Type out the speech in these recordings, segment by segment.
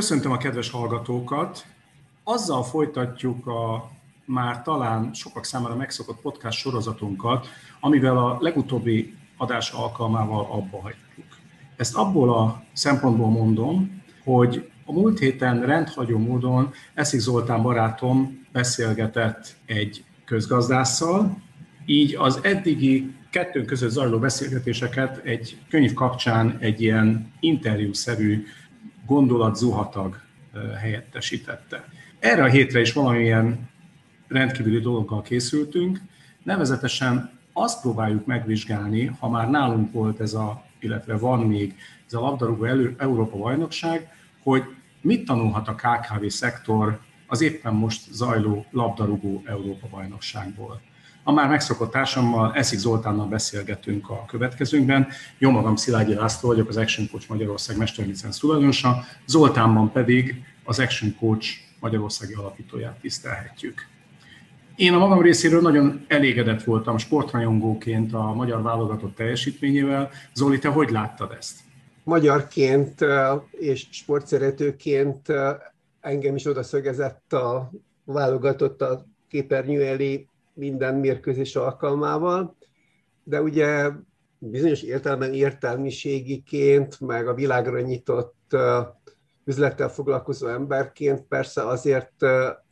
Köszöntöm a kedves hallgatókat. Azzal folytatjuk a már talán sokak számára megszokott podcast sorozatunkat, amivel a legutóbbi adás alkalmával abba hagytuk. Ezt abból a szempontból mondom, hogy a múlt héten rendhagyó módon Eszik Zoltán barátom beszélgetett egy közgazdásszal, így az eddigi kettőnk között zajló beszélgetéseket egy könyv kapcsán egy ilyen interjúszerű gondolat zuhatag helyettesítette. Erre a hétre is valamilyen rendkívüli dologgal készültünk, nevezetesen azt próbáljuk megvizsgálni, ha már nálunk volt ez a, illetve van még ez a labdarúgó elő, Európa bajnokság, hogy mit tanulhat a KKV szektor az éppen most zajló labdarúgó Európa bajnokságból. A már megszokott társammal, Eszik Zoltánnal beszélgetünk a következőnkben. Jó magam Szilágyi László vagyok, az Action Coach Magyarország mesterlicenc tulajdonosa, Zoltánban pedig az Action Coach Magyarországi alapítóját tisztelhetjük. Én a magam részéről nagyon elégedett voltam sportrajongóként a magyar válogatott teljesítményével. Zoli, te hogy láttad ezt? Magyarként és sportszeretőként engem is oda szögezett a válogatott a képernyő elé minden mérkőzés alkalmával, de ugye bizonyos értelemben értelmiségiként, meg a világra nyitott üzlettel foglalkozó emberként persze azért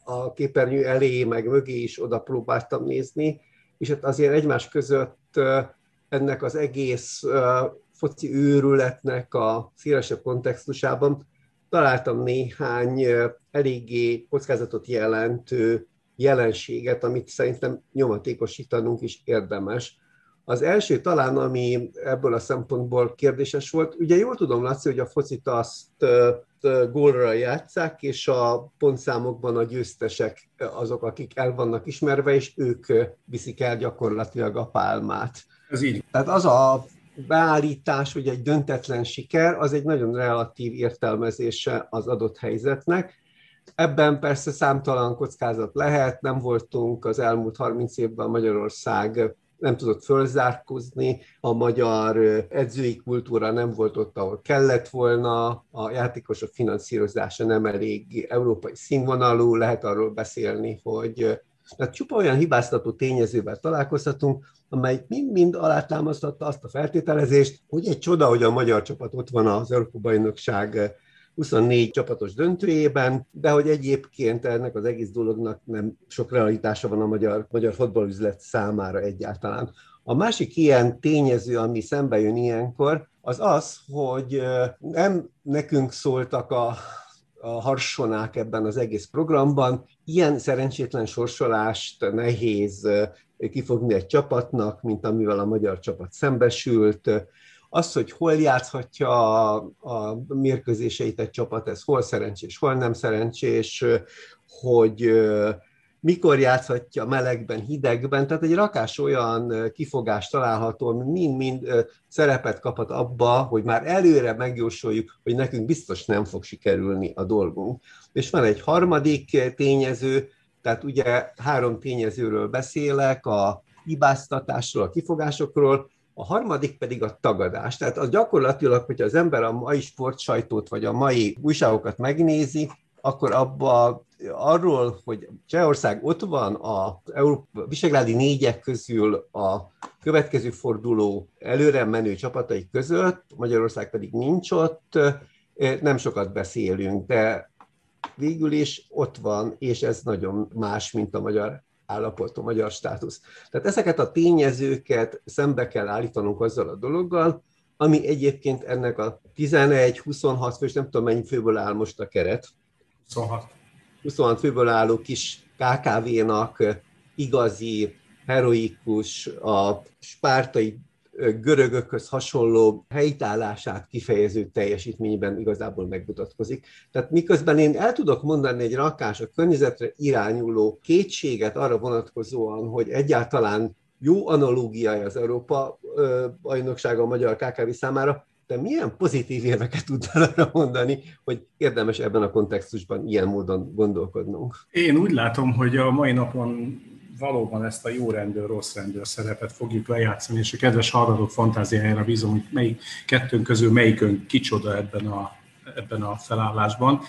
a képernyő elé, meg mögé is oda próbáltam nézni, és hát azért egymás között ennek az egész foci őrületnek a szélesebb kontextusában találtam néhány eléggé kockázatot jelentő jelenséget, amit szerintem nyomatékosítanunk is érdemes. Az első talán, ami ebből a szempontból kérdéses volt, ugye jól tudom, Laci, hogy a focit azt gólra játszák, és a pontszámokban a győztesek azok, akik el vannak ismerve, és ők viszik el gyakorlatilag a pálmát. Ez így. Tehát az a beállítás, hogy egy döntetlen siker, az egy nagyon relatív értelmezése az adott helyzetnek, Ebben persze számtalan kockázat lehet, nem voltunk az elmúlt 30 évben Magyarország nem tudott fölzárkózni, a magyar edzői kultúra nem volt ott, ahol kellett volna, a játékosok finanszírozása nem elég európai színvonalú, lehet arról beszélni, hogy tehát csupa olyan hibáztató tényezővel találkozhatunk, amely mind-mind alátámasztotta azt a feltételezést, hogy egy csoda, hogy a magyar csapat ott van az Európa Bajnokság 24 csapatos döntőjében, de hogy egyébként ennek az egész dolognak nem sok realitása van a magyar, magyar fotballüzlet számára egyáltalán. A másik ilyen tényező, ami szembe jön ilyenkor, az az, hogy nem nekünk szóltak a, a harsonák ebben az egész programban. Ilyen szerencsétlen sorsolást nehéz kifogni egy csapatnak, mint amivel a magyar csapat szembesült az, hogy hol játszhatja a, a mérkőzéseit egy csapat, ez hol szerencsés, hol nem szerencsés, hogy mikor játszhatja melegben, hidegben, tehát egy rakás olyan kifogás található, ami mind-mind szerepet kaphat abba, hogy már előre megjósoljuk, hogy nekünk biztos nem fog sikerülni a dolgunk. És van egy harmadik tényező, tehát ugye három tényezőről beszélek, a hibáztatásról, a kifogásokról, a harmadik pedig a tagadás. Tehát az gyakorlatilag, hogyha az ember a mai sportsajtót vagy a mai újságokat megnézi, akkor abba arról, hogy Csehország ott van a Európa, Visegrádi négyek közül a következő forduló előre menő csapatai között, Magyarország pedig nincs ott, nem sokat beszélünk, de végül is ott van, és ez nagyon más, mint a magyar állapot, a magyar státusz. Tehát ezeket a tényezőket szembe kell állítanunk azzal a dologgal, ami egyébként ennek a 11-26 fős, nem tudom mennyi főből áll most a keret. 26. 26 főből álló kis KKV-nak igazi, heroikus, a spártai görögökhöz hasonló helytállását kifejező teljesítményben igazából megmutatkozik. Tehát miközben én el tudok mondani egy rakás a környezetre irányuló kétséget arra vonatkozóan, hogy egyáltalán jó analógiája az Európa bajnoksága a magyar KKV számára, de milyen pozitív érveket tudnál arra mondani, hogy érdemes ebben a kontextusban ilyen módon gondolkodnunk? Én úgy látom, hogy a mai napon valóban ezt a jó rendőr, rossz rendőr szerepet fogjuk lejátszani, és a kedves hallgatók fantáziájára bízom, hogy melyik kettőnk közül melyikön kicsoda ebben a ebben a felállásban.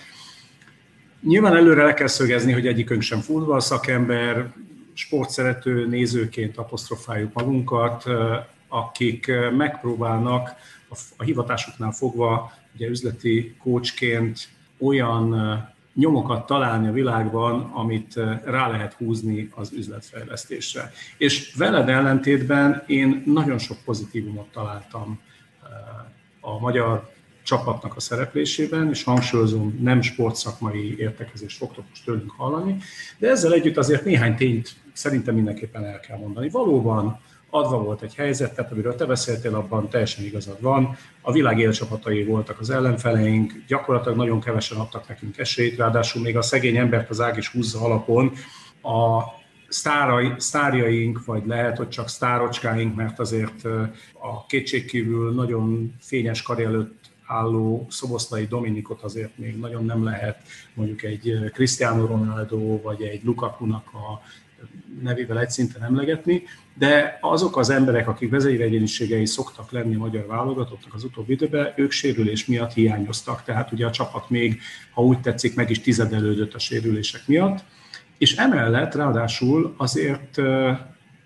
Nyilván előre le kell szögezni, hogy egyikünk sem futball szakember, sportszerető nézőként apostrofáljuk magunkat, akik megpróbálnak a hivatásuknál fogva ugye üzleti kócsként olyan nyomokat találni a világban, amit rá lehet húzni az üzletfejlesztésre. És veled ellentétben én nagyon sok pozitívumot találtam a magyar csapatnak a szereplésében, és hangsúlyozom, nem sportszakmai értekezést fogtok most tőlünk hallani, de ezzel együtt azért néhány tényt szerintem mindenképpen el kell mondani. Valóban adva volt egy helyzet, tehát amiről te beszéltél, abban teljesen igazad van. A világ élcsapatai voltak az ellenfeleink, gyakorlatilag nagyon kevesen adtak nekünk esélyt, ráadásul még a szegény embert az ág is húzza alapon. A sztárai, sztárjaink, vagy lehet, hogy csak sztárocskáink, mert azért a kétségkívül nagyon fényes kar előtt álló szoboszlai Dominikot azért még nagyon nem lehet mondjuk egy Cristiano Ronaldo vagy egy Lukaku-nak a nevével egy szinten emlegetni, de azok az emberek, akik vezéregyéniségei szoktak lenni a magyar válogatottnak az utóbbi időben, ők sérülés miatt hiányoztak, tehát ugye a csapat még, ha úgy tetszik, meg is tizedelődött a sérülések miatt, és emellett ráadásul azért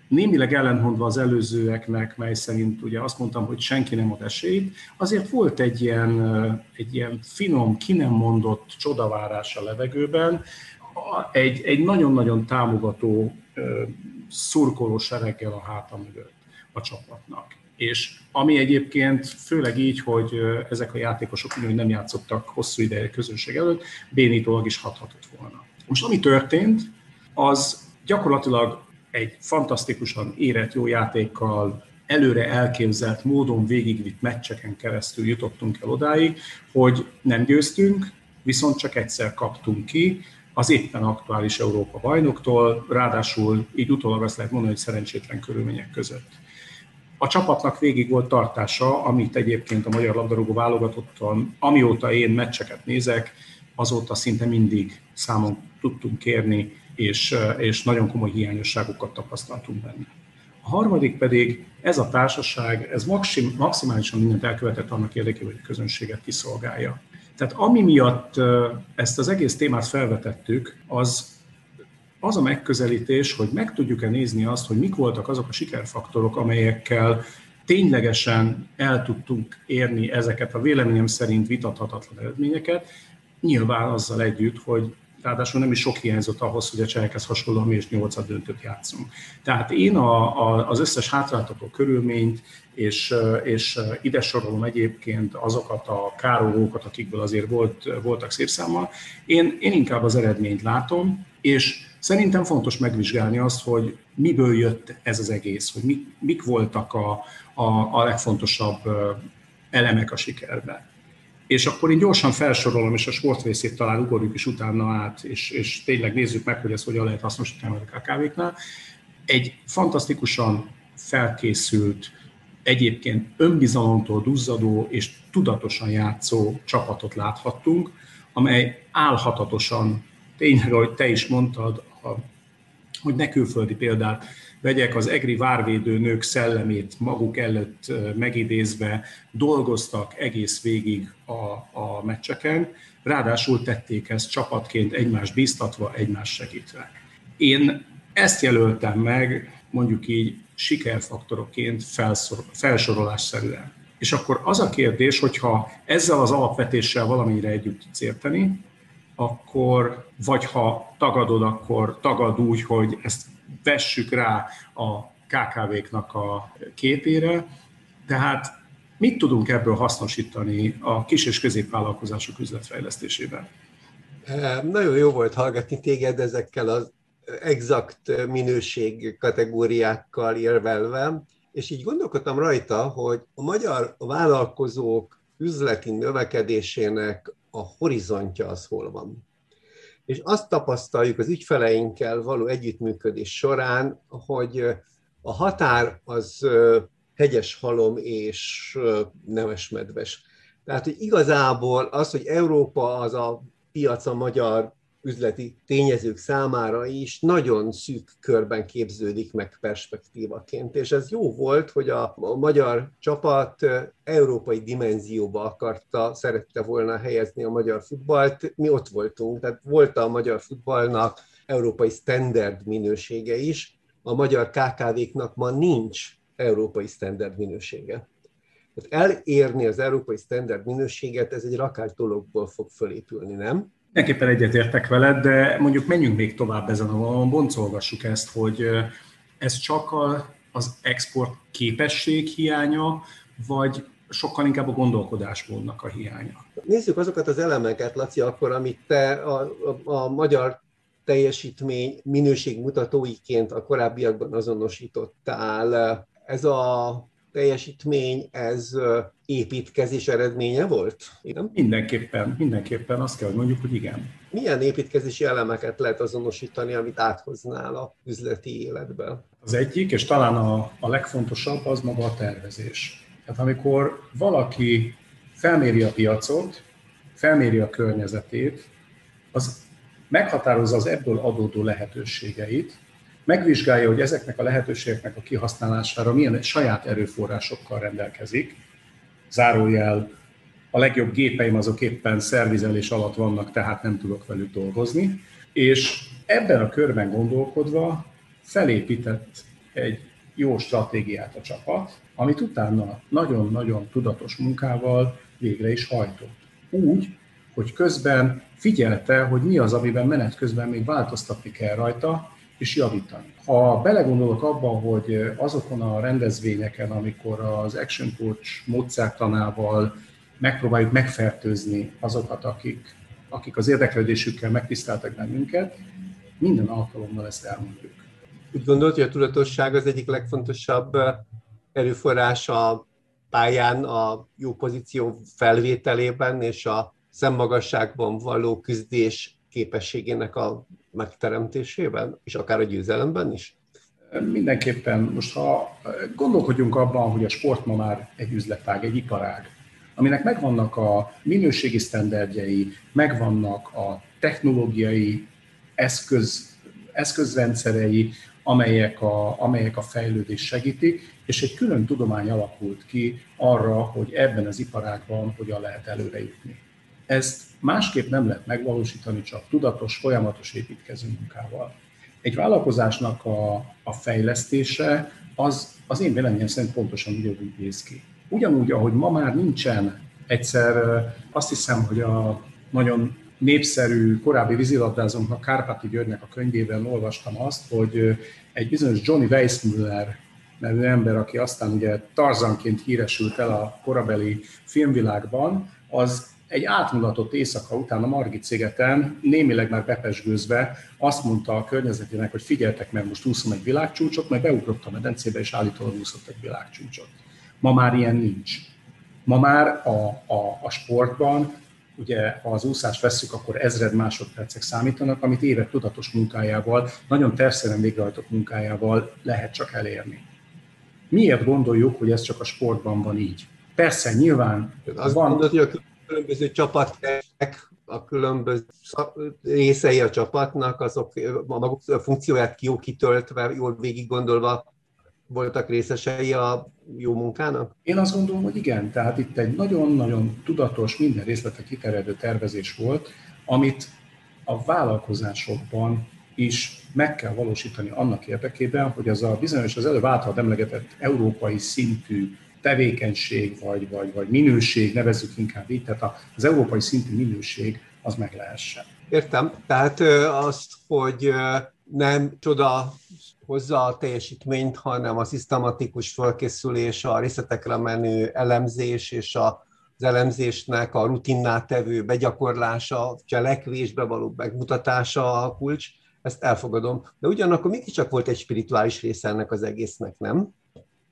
némileg ellentmondva az előzőeknek, mely szerint ugye azt mondtam, hogy senki nem ad esélyt, azért volt egy ilyen, egy ilyen finom, ki nem mondott csodavárás a levegőben, egy, egy nagyon-nagyon támogató szurkoló sereggel a háta mögött a csapatnak. És ami egyébként főleg így, hogy ezek a játékosok úgy nem játszottak hosszú ideje közönség előtt, bénítólag is hathatott volna. Most ami történt, az gyakorlatilag egy fantasztikusan érett jó játékkal, előre elképzelt módon végigvitt meccseken keresztül jutottunk el odáig, hogy nem győztünk, viszont csak egyszer kaptunk ki, az éppen aktuális Európa bajnoktól, ráadásul így utólag azt lehet mondani, hogy szerencsétlen körülmények között. A csapatnak végig volt tartása, amit egyébként a magyar labdarúgó válogatottan, amióta én meccseket nézek, azóta szinte mindig számon tudtunk kérni, és, és nagyon komoly hiányosságokat tapasztaltunk benne. A harmadik pedig ez a társaság, ez maxim, maximálisan mindent elkövetett annak érdekében, hogy a közönséget kiszolgálja. Tehát ami miatt ezt az egész témát felvetettük, az az a megközelítés, hogy meg tudjuk-e nézni azt, hogy mik voltak azok a sikerfaktorok, amelyekkel ténylegesen el tudtunk érni ezeket a véleményem szerint vitathatatlan eredményeket, nyilván azzal együtt, hogy ráadásul nem is sok hiányzott ahhoz, hogy a csehekhez hasonlóan mi is nyolcad döntőt játszunk. Tehát én a, a, az összes hátráltató körülményt, és, és ide sorolom egyébként azokat a károlókat, akikből azért volt, voltak szép számmal, én, én inkább az eredményt látom, és szerintem fontos megvizsgálni azt, hogy miből jött ez az egész, hogy mik, mik voltak a, a, a legfontosabb elemek a sikerben. És akkor én gyorsan felsorolom, és a sportrészét talán ugorjuk is utána át, és, és tényleg nézzük meg, hogy ezt hogyan lehet hasznosítani a KKV-knál. Egy fantasztikusan felkészült, egyébként önbizalomtól duzzadó és tudatosan játszó csapatot láthattunk, amely álhatatosan, tényleg, ahogy te is mondtad, a, hogy ne külföldi példát vegyek, az egri várvédő nők szellemét maguk előtt megidézve dolgoztak egész végig a, a meccseken, ráadásul tették ezt csapatként egymást bíztatva, egymást segítve. Én ezt jelöltem meg, mondjuk így sikerfaktorokként felszor, felsorolásszerűen. És akkor az a kérdés, hogyha ezzel az alapvetéssel valamire együtt tudsz érteni, akkor vagy ha tagadod, akkor tagad úgy, hogy ezt vessük rá a KKV-knak a képére. Tehát mit tudunk ebből hasznosítani a kis és középvállalkozások üzletfejlesztésében? Nagyon jó volt hallgatni téged ezekkel az exakt minőség kategóriákkal érvelve, és így gondolkodtam rajta, hogy a magyar vállalkozók üzleti növekedésének a horizontja az hol van. És azt tapasztaljuk az ügyfeleinkkel való együttműködés során, hogy a határ az hegyes halom és nemesmedves. Tehát, hogy igazából az, hogy Európa az a piac a magyar üzleti tényezők számára is nagyon szűk körben képződik meg perspektívaként. És ez jó volt, hogy a, magyar csapat európai dimenzióba akarta, szerette volna helyezni a magyar futballt. Mi ott voltunk, tehát volt a magyar futballnak európai standard minősége is, a magyar KKV-knak ma nincs európai standard minősége. Tehát elérni az európai standard minőséget, ez egy rakás dologból fog fölépülni, nem? Mindenképpen egyetértek veled, de mondjuk menjünk még tovább ezen a vonalon, boncolgassuk ezt, hogy ez csak az export képesség hiánya, vagy sokkal inkább a gondolkodásmódnak a hiánya. Nézzük azokat az elemeket, Laci, akkor, amit te a, a, a magyar teljesítmény minőségmutatóiként a korábbiakban azonosítottál. Ez a teljesítmény, ez építkezés eredménye volt? Igen? Mindenképpen, mindenképpen azt kell, hogy mondjuk, hogy igen. Milyen építkezési elemeket lehet azonosítani, amit áthoznál a üzleti életbe? Az egyik, és talán a, a legfontosabb, az maga a tervezés. Tehát amikor valaki felméri a piacot, felméri a környezetét, az meghatározza az ebből adódó lehetőségeit, megvizsgálja, hogy ezeknek a lehetőségeknek a kihasználására milyen saját erőforrásokkal rendelkezik. Zárójel, a legjobb gépeim azok éppen szervizelés alatt vannak, tehát nem tudok velük dolgozni. És ebben a körben gondolkodva felépített egy jó stratégiát a csapat, amit utána nagyon-nagyon tudatos munkával végre is hajtott. Úgy, hogy közben figyelte, hogy mi az, amiben menet közben még változtatni kell rajta, és javítani. Ha belegondolok abban, hogy azokon a rendezvényeken, amikor az Action Coach módszertanával megpróbáljuk megfertőzni azokat, akik, akik az érdeklődésükkel megtiszteltek bennünket, minden alkalommal ezt elmondjuk. Úgy gondolt, hogy a tudatosság az egyik legfontosabb erőforrás a pályán a jó pozíció felvételében és a szemmagasságban való küzdés képességének a megteremtésében, és akár a győzelemben is? Mindenképpen most ha gondolkodjunk abban, hogy a sport ma már egy üzletág, egy iparág, aminek megvannak a minőségi sztenderdjei, megvannak a technológiai eszköz, eszközrendszerei, amelyek a, amelyek a fejlődés segítik, és egy külön tudomány alakult ki arra, hogy ebben az iparágban hogyan lehet előre jutni. Ezt másképp nem lehet megvalósítani, csak tudatos, folyamatos építkező munkával. Egy vállalkozásnak a, a fejlesztése az, az én véleményem szerint pontosan ugyanúgy néz ki. Ugyanúgy, ahogy ma már nincsen egyszer, azt hiszem, hogy a nagyon népszerű korábbi vízilabdázónknak, Kárpáti Györgynek a könyvében olvastam azt, hogy egy bizonyos Johnny Weissmuller nevű ember, aki aztán ugye Tarzanként híresült el a korabeli filmvilágban, az egy átmulatott éjszaka után a Margit szigeten, némileg már bepesgőzve azt mondta a környezetének, hogy figyeltek meg, most úszom egy világcsúcsot, majd beugrott a medencébe, és állítólag úszott egy világcsúcsot. Ma már ilyen nincs. Ma már a, a, a sportban, ugye ha az úszást vesszük, akkor ezred másodpercek számítanak, amit évek tudatos munkájával, nagyon terszeren végrehajtott munkájával lehet csak elérni. Miért gondoljuk, hogy ez csak a sportban van így? Persze, nyilván azt van... Mondod, hogy a különböző csapatek, a különböző részei a csapatnak, azok a maguk funkcióját jó kitöltve, jól végig gondolva voltak részesei a jó munkának? Én azt gondolom, hogy igen. Tehát itt egy nagyon-nagyon tudatos, minden részlete kiterjedő tervezés volt, amit a vállalkozásokban is meg kell valósítani annak érdekében, hogy az a bizonyos, az előbb által emlegetett európai szintű tevékenység vagy, vagy, vagy minőség, nevezzük inkább így, tehát az európai szintű minőség az meg lehessen. Értem. Tehát azt, hogy nem csoda hozza a teljesítményt, hanem a szisztematikus felkészülés, a részletekre menő elemzés és a az elemzésnek a rutinná tevő begyakorlása, cselekvésbe való megmutatása a kulcs, ezt elfogadom. De ugyanakkor mégiscsak volt egy spirituális része ennek az egésznek, nem?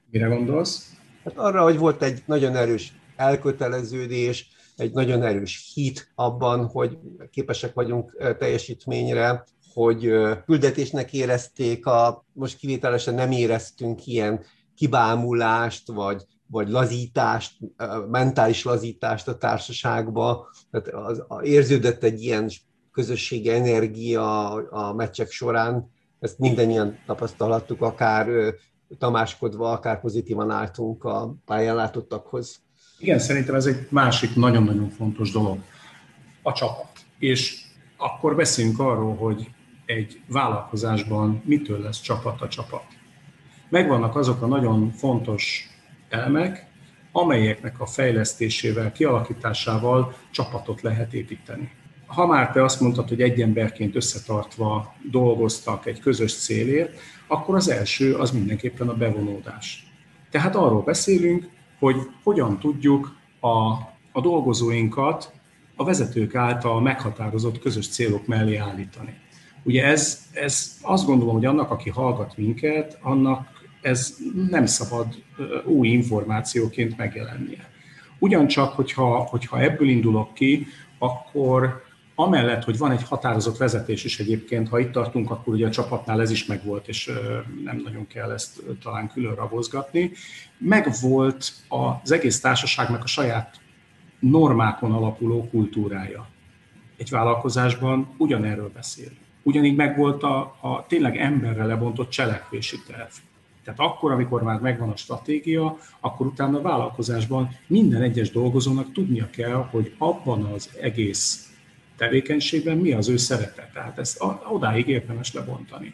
Mire gondolsz? Hát arra, hogy volt egy nagyon erős elköteleződés, egy nagyon erős hit abban, hogy képesek vagyunk teljesítményre, hogy küldetésnek érezték, a, most kivételesen nem éreztünk ilyen kibámulást, vagy, vagy lazítást, mentális lazítást a társaságba. Tehát az, az, érződött egy ilyen közösségi energia a meccsek során. Ezt mindannyian tapasztalhattuk, akár tamáskodva, akár pozitívan álltunk a pályán látottakhoz. Igen, szerintem ez egy másik nagyon-nagyon fontos dolog. A csapat. És akkor beszéljünk arról, hogy egy vállalkozásban mitől lesz csapat a csapat. Megvannak azok a nagyon fontos elemek, amelyeknek a fejlesztésével, kialakításával csapatot lehet építeni. Ha már te azt mondtad, hogy egy emberként összetartva dolgoztak egy közös célért, akkor az első az mindenképpen a bevonódás. Tehát arról beszélünk, hogy hogyan tudjuk a, a dolgozóinkat a vezetők által meghatározott közös célok mellé állítani. Ugye ez, ez azt gondolom, hogy annak, aki hallgat minket, annak ez nem szabad új információként megjelennie. Ugyancsak, hogyha, hogyha ebből indulok ki, akkor amellett, hogy van egy határozott vezetés is egyébként, ha itt tartunk, akkor ugye a csapatnál ez is megvolt, és nem nagyon kell ezt talán külön rabozgatni. Megvolt az egész társaságnak a saját normákon alapuló kultúrája. Egy vállalkozásban ugyanerről beszél. Ugyanígy megvolt a, a tényleg emberre lebontott cselekvési terv. Tehát akkor, amikor már megvan a stratégia, akkor utána a vállalkozásban minden egyes dolgozónak tudnia kell, hogy abban az egész tevékenységben mi az ő szerepe. Tehát ezt odáig érdemes lebontani.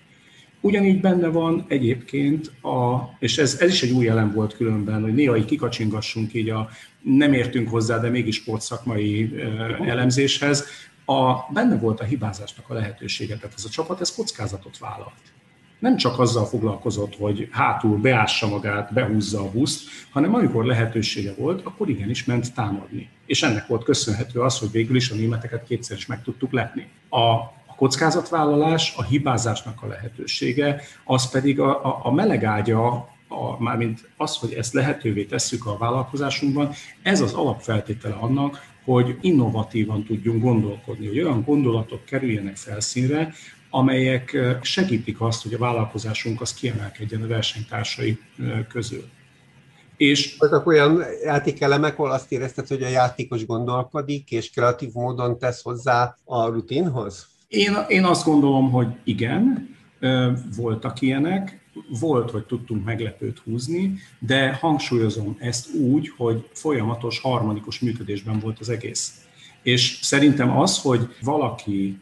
Ugyanígy benne van egyébként, a, és ez, ez is egy új elem volt különben, hogy néha így kikacsingassunk így a nem értünk hozzá, de mégis sportszakmai elemzéshez, a, benne volt a hibázásnak a lehetősége, tehát ez a csapat ez kockázatot vállalt. Nem csak azzal foglalkozott, hogy hátul beássa magát, behúzza a buszt, hanem amikor lehetősége volt, akkor igenis ment támadni. És ennek volt köszönhető az, hogy végül is a németeket kétszer is meg tudtuk lepni. A kockázatvállalás, a hibázásnak a lehetősége, az pedig a, a, a melegágya, a, mármint az, hogy ezt lehetővé tesszük a vállalkozásunkban, ez az alapfeltétele annak, hogy innovatívan tudjunk gondolkodni, hogy olyan gondolatok kerüljenek felszínre, amelyek segítik azt, hogy a vállalkozásunk az kiemelkedjen a versenytársai közül. És voltak olyan játékelemek, ahol azt érezted, hogy a játékos gondolkodik, és kreatív módon tesz hozzá a rutinhoz? Én, én azt gondolom, hogy igen, voltak ilyenek, volt, hogy tudtunk meglepőt húzni, de hangsúlyozom ezt úgy, hogy folyamatos harmonikus működésben volt az egész. És szerintem az, hogy valaki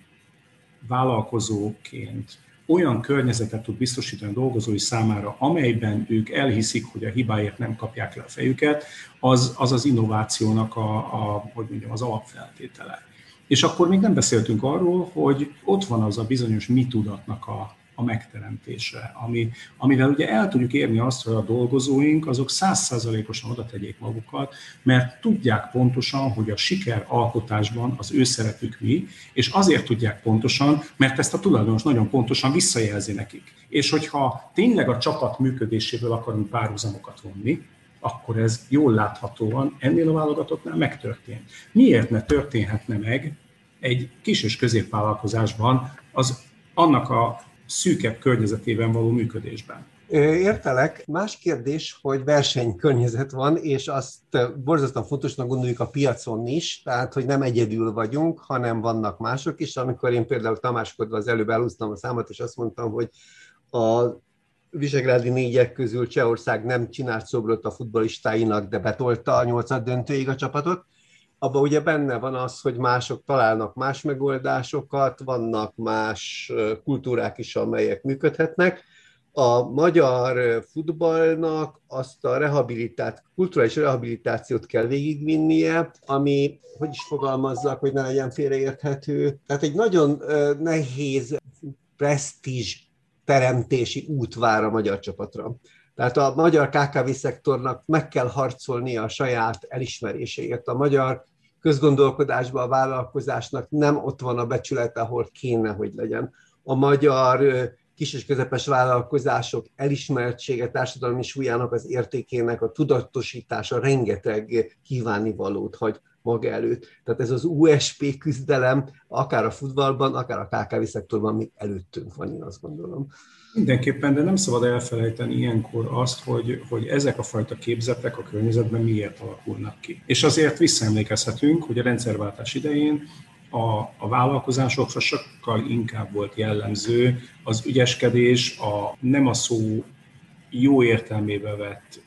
vállalkozóként olyan környezetet tud biztosítani a dolgozói számára, amelyben ők elhiszik, hogy a hibáért nem kapják le a fejüket, az az, az innovációnak a, a, hogy mondjam, az alapfeltétele. És akkor még nem beszéltünk arról, hogy ott van az a bizonyos mi tudatnak a, a megteremtése, ami, amivel ugye el tudjuk érni azt, hogy a dolgozóink azok százszázalékosan oda tegyék magukat, mert tudják pontosan, hogy a siker alkotásban az ő szerepük mi, és azért tudják pontosan, mert ezt a tulajdonos nagyon pontosan visszajelzi nekik. És hogyha tényleg a csapat működéséből akarunk párhuzamokat vonni, akkor ez jól láthatóan ennél a válogatottnál megtörtént. Miért ne történhetne meg egy kis és középvállalkozásban az annak a szűkebb környezetében való működésben? Értelek. Más kérdés, hogy versenykörnyezet van, és azt borzasztóan fontosnak gondoljuk a piacon is, tehát, hogy nem egyedül vagyunk, hanem vannak mások is. Amikor én például Tamáskodva az előbb elúsztam a számot, és azt mondtam, hogy a visegrádi négyek közül Csehország nem csinált szobrot a futballistáinak, de betolta a nyolcad döntőig a csapatot. Abban ugye benne van az, hogy mások találnak más megoldásokat, vannak más kultúrák is, amelyek működhetnek. A magyar futballnak azt a rehabilitát, kulturális rehabilitációt kell végigvinnie, ami, hogy is fogalmazzak, hogy ne legyen félreérthető. Tehát egy nagyon nehéz presztízs teremtési út vár a magyar csapatra. Tehát a magyar KKV szektornak meg kell harcolnia a saját elismeréséért. A magyar közgondolkodásban a vállalkozásnak nem ott van a becsület, ahol kéne, hogy legyen. A magyar kis és közepes vállalkozások elismertsége, társadalmi súlyának az értékének a tudatosítása rengeteg kívánivalót hagy maga előtt. Tehát ez az USP küzdelem, akár a futballban, akár a KKV szektorban még előttünk van, én azt gondolom. Mindenképpen, de nem szabad elfelejteni ilyenkor azt, hogy, hogy ezek a fajta képzetek a környezetben miért alakulnak ki. És azért visszaemlékezhetünk, hogy a rendszerváltás idején a, a vállalkozásokra sokkal inkább volt jellemző az ügyeskedés, a nem a szó jó értelmébe vett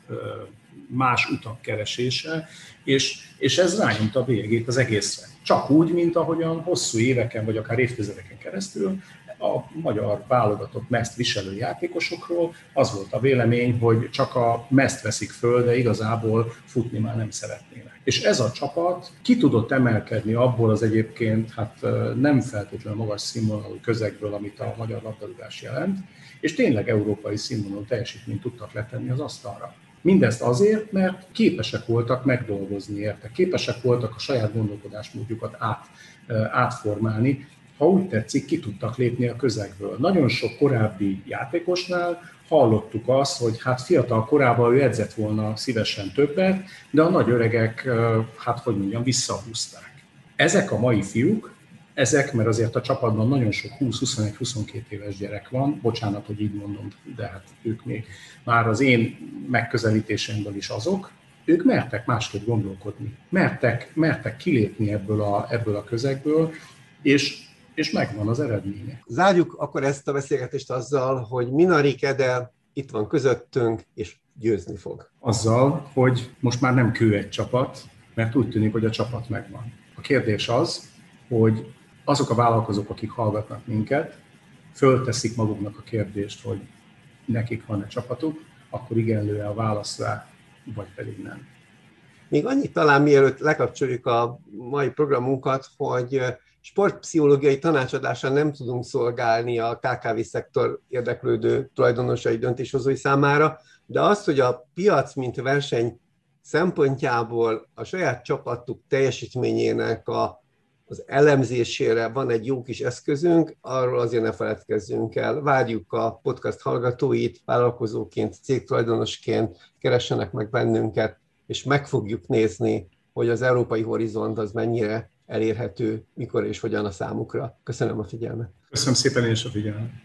más utak keresése, és, és ez rányomta a bélyegét az egészre. Csak úgy, mint ahogyan hosszú éveken, vagy akár évtizedeken keresztül a magyar válogatott meszt viselő játékosokról az volt a vélemény, hogy csak a meszt veszik föl, de igazából futni már nem szeretnének. És ez a csapat ki tudott emelkedni abból az egyébként hát nem feltétlenül magas színvonalú közegből, amit a magyar labdarúgás jelent, és tényleg európai színvonalú teljesítményt tudtak letenni az asztalra. Mindezt azért, mert képesek voltak megdolgozni érte, képesek voltak a saját gondolkodásmódjukat át, átformálni, ha úgy tetszik, ki tudtak lépni a közegből. Nagyon sok korábbi játékosnál hallottuk azt, hogy hát fiatal korában ő edzett volna szívesen többet, de a nagy öregek, hát hogy mondjam, visszahúzták. Ezek a mai fiúk, ezek, mert azért a csapatban nagyon sok 20-21-22 éves gyerek van, bocsánat, hogy így mondom, de hát ők még már az én megközelítésemből is azok, ők mertek másképp gondolkodni, mertek, mertek kilépni ebből a, ebből a közegből, és és megvan az eredménye. Zárjuk akkor ezt a beszélgetést azzal, hogy Minari Kede itt van közöttünk, és győzni fog. Azzal, hogy most már nem kő egy csapat, mert úgy tűnik, hogy a csapat megvan. A kérdés az, hogy azok a vállalkozók, akik hallgatnak minket, fölteszik maguknak a kérdést, hogy nekik van-e csapatuk, akkor igenlő-e a válasz rá, vagy pedig nem. Még annyit talán mielőtt lekapcsoljuk a mai programunkat, hogy sportpszichológiai tanácsadással nem tudunk szolgálni a KKV-szektor érdeklődő tulajdonosai döntéshozói számára, de az, hogy a piac, mint verseny szempontjából a saját csapatuk teljesítményének a, az elemzésére van egy jó kis eszközünk, arról azért ne feledkezzünk el. Várjuk a podcast hallgatóit, vállalkozóként, cégtulajdonosként, keressenek meg bennünket, és meg fogjuk nézni, hogy az európai horizont az mennyire elérhető, mikor és hogyan a számukra. Köszönöm a figyelmet. Köszönöm szépen én is a figyelmet.